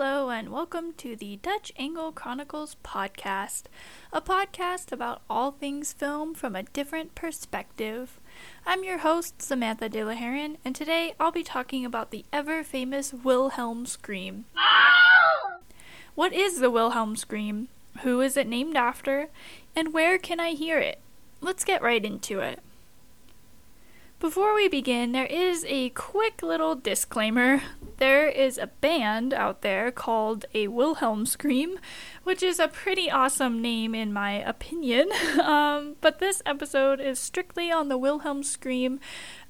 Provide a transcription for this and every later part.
Hello, and welcome to the Dutch Angle Chronicles podcast, a podcast about all things film from a different perspective. I'm your host, Samantha De La Heron, and today I'll be talking about the ever famous Wilhelm scream. What is the Wilhelm scream? Who is it named after? And where can I hear it? Let's get right into it. Before we begin, there is a quick little disclaimer. There is a band out there called a Wilhelm Scream, which is a pretty awesome name in my opinion. Um, but this episode is strictly on the Wilhelm Scream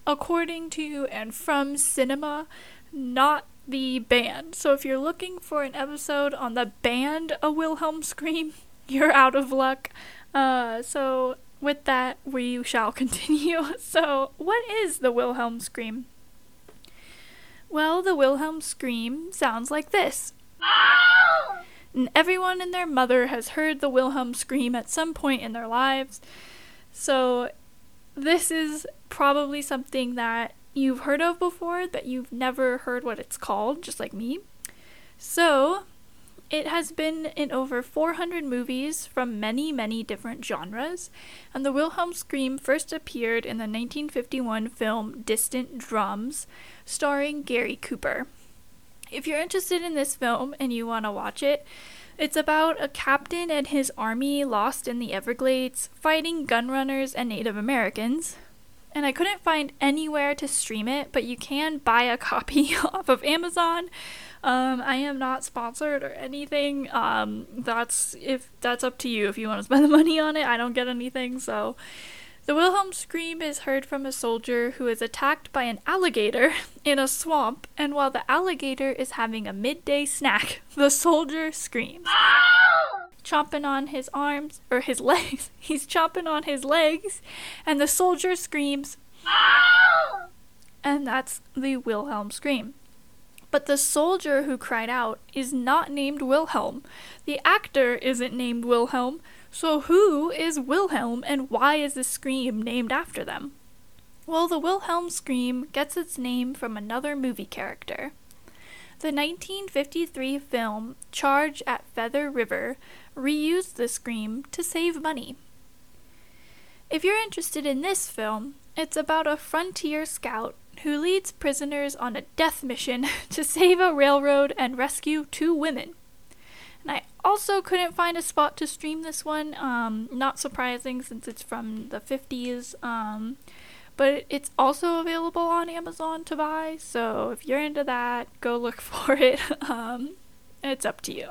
according to and from cinema, not the band. So if you're looking for an episode on the band A Wilhelm Scream, you're out of luck. Uh, so with that, we shall continue. So, what is the Wilhelm scream? Well, the Wilhelm scream sounds like this. And everyone and their mother has heard the Wilhelm scream at some point in their lives. So, this is probably something that you've heard of before, but you've never heard what it's called, just like me. So, it has been in over 400 movies from many, many different genres, and the Wilhelm scream first appeared in the 1951 film Distant Drums, starring Gary Cooper. If you're interested in this film and you want to watch it, it's about a captain and his army lost in the Everglades, fighting gunrunners and Native Americans. And I couldn't find anywhere to stream it, but you can buy a copy off of Amazon um, I am not sponsored or anything. Um, that's if that's up to you if you want to spend the money on it. I don't get anything, so. The Wilhelm scream is heard from a soldier who is attacked by an alligator in a swamp, and while the alligator is having a midday snack, the soldier screams. Chomping on his arms, or his legs. He's chomping on his legs, and the soldier screams. and that's the Wilhelm scream. But the soldier who cried out is not named Wilhelm. The actor isn't named Wilhelm. So who is Wilhelm and why is the scream named after them? Well, the Wilhelm scream gets its name from another movie character. The 1953 film Charge at Feather River reused the scream to save money. If you're interested in this film, it's about a frontier scout who leads prisoners on a death mission to save a railroad and rescue two women. And I also couldn't find a spot to stream this one, um, not surprising since it's from the 50s. Um, but it's also available on Amazon to buy, so if you're into that, go look for it. Um, it's up to you.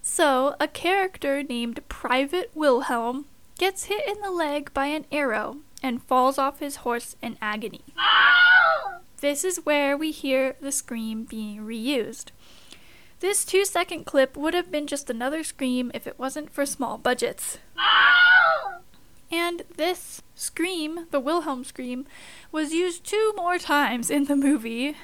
So, a character named Private Wilhelm gets hit in the leg by an arrow and falls off his horse in agony. This is where we hear the scream being reused. This two second clip would have been just another scream if it wasn't for small budgets. And this scream, the Wilhelm scream, was used two more times in the movie.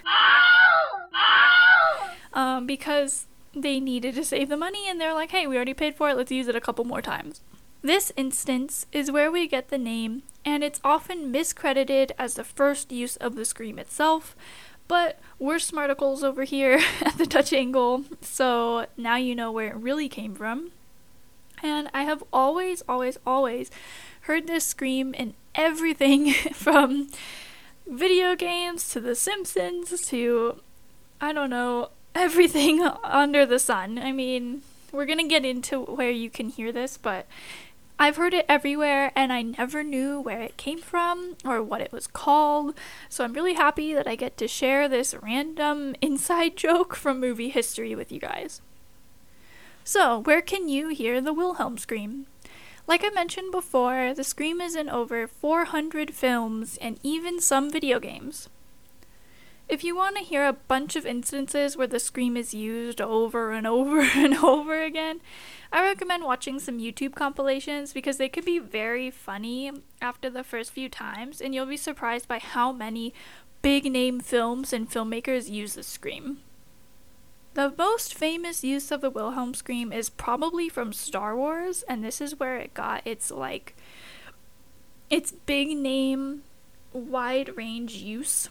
Um, because they needed to save the money and they're like, hey, we already paid for it, let's use it a couple more times. This instance is where we get the name, and it's often miscredited as the first use of the scream itself, but we're smarticles over here at the Dutch Angle, so now you know where it really came from. And I have always, always, always heard this scream in everything from video games to The Simpsons to, I don't know, everything under the sun. I mean, we're gonna get into where you can hear this, but I've heard it everywhere and I never knew where it came from or what it was called. So I'm really happy that I get to share this random inside joke from movie history with you guys. So, where can you hear the Wilhelm scream? Like I mentioned before, the scream is in over 400 films and even some video games. If you want to hear a bunch of instances where the scream is used over and over and over again, I recommend watching some YouTube compilations because they can be very funny after the first few times, and you'll be surprised by how many big name films and filmmakers use the scream. The most famous use of the Wilhelm scream is probably from Star Wars, and this is where it got its like its big name wide range use.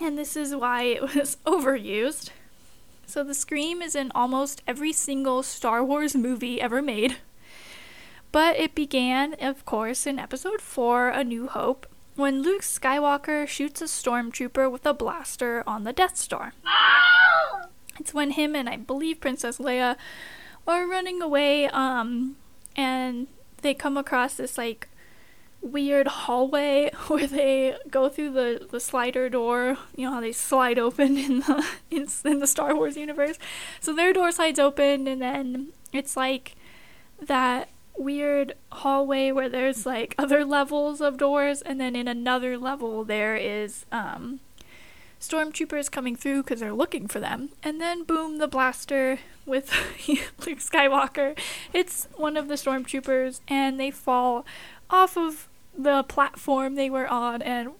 And this is why it was overused. So the scream is in almost every single Star Wars movie ever made. But it began, of course, in episode 4, A New Hope, when Luke Skywalker shoots a stormtrooper with a blaster on the Death Star. It's when him and I believe Princess Leia are running away, um, and they come across this like weird hallway where they go through the, the slider door. You know how they slide open in the in, in the Star Wars universe. So their door slides open, and then it's like that weird hallway where there's like other levels of doors, and then in another level there is um, stormtroopers coming through because they're looking for them. And then boom, the blaster with Luke Skywalker. It's one of the stormtroopers, and they fall off of the platform they were on, and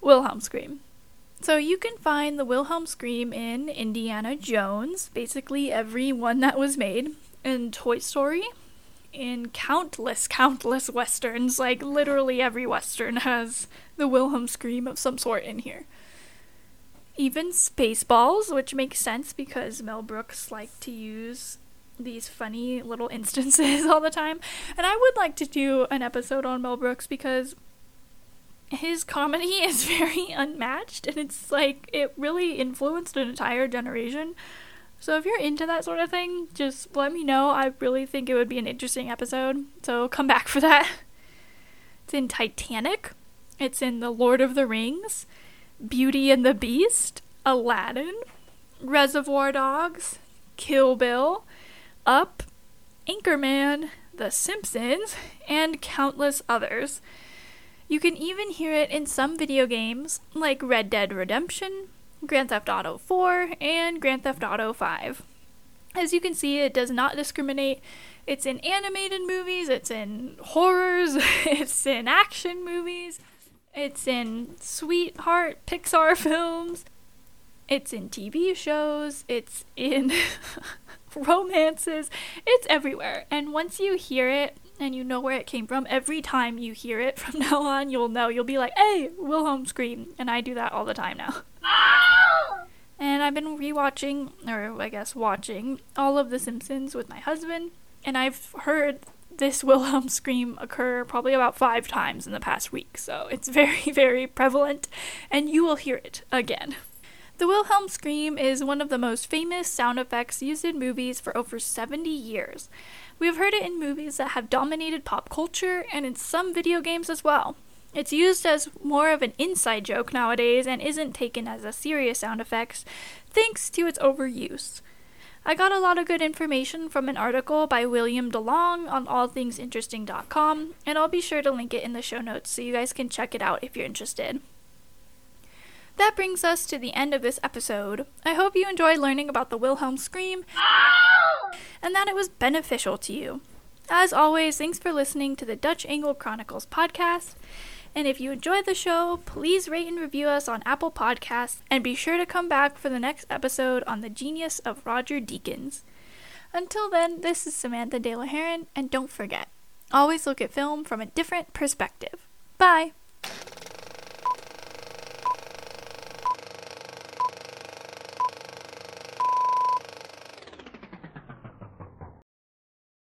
Wilhelm scream. So you can find the Wilhelm scream in Indiana Jones, basically every one that was made, in Toy Story, in countless, countless westerns. Like literally every western has the Wilhelm scream of some sort in here. Even Spaceballs, which makes sense because Mel Brooks liked to use these funny little instances all the time. And I would like to do an episode on Mel Brooks because his comedy is very unmatched and it's like it really influenced an entire generation. So if you're into that sort of thing, just let me know. I really think it would be an interesting episode. So come back for that. It's in Titanic. It's in The Lord of the Rings, Beauty and the Beast, Aladdin, Reservoir Dogs, Kill Bill, up, Anchorman, The Simpsons, and countless others. You can even hear it in some video games like Red Dead Redemption, Grand Theft Auto 4, and Grand Theft Auto 5. As you can see, it does not discriminate. It's in animated movies, it's in horrors, it's in action movies, it's in sweetheart Pixar films, it's in TV shows, it's in romances. It's everywhere. And once you hear it and you know where it came from, every time you hear it from now on, you'll know. You'll be like, hey, Wilhelm scream. And I do that all the time now. and I've been rewatching, or I guess watching, all of The Simpsons with my husband. And I've heard this Wilhelm scream occur probably about five times in the past week. So it's very, very prevalent. And you will hear it again. The Wilhelm scream is one of the most famous sound effects used in movies for over 70 years. We have heard it in movies that have dominated pop culture and in some video games as well. It's used as more of an inside joke nowadays and isn't taken as a serious sound effect thanks to its overuse. I got a lot of good information from an article by William DeLong on allthatsinteresting.com, and I'll be sure to link it in the show notes so you guys can check it out if you're interested. That brings us to the end of this episode. I hope you enjoyed learning about the Wilhelm scream and that it was beneficial to you. As always, thanks for listening to the Dutch Angle Chronicles podcast. And if you enjoyed the show, please rate and review us on Apple Podcasts and be sure to come back for the next episode on the genius of Roger Deakins. Until then, this is Samantha De La Heron, and don't forget, always look at film from a different perspective. Bye!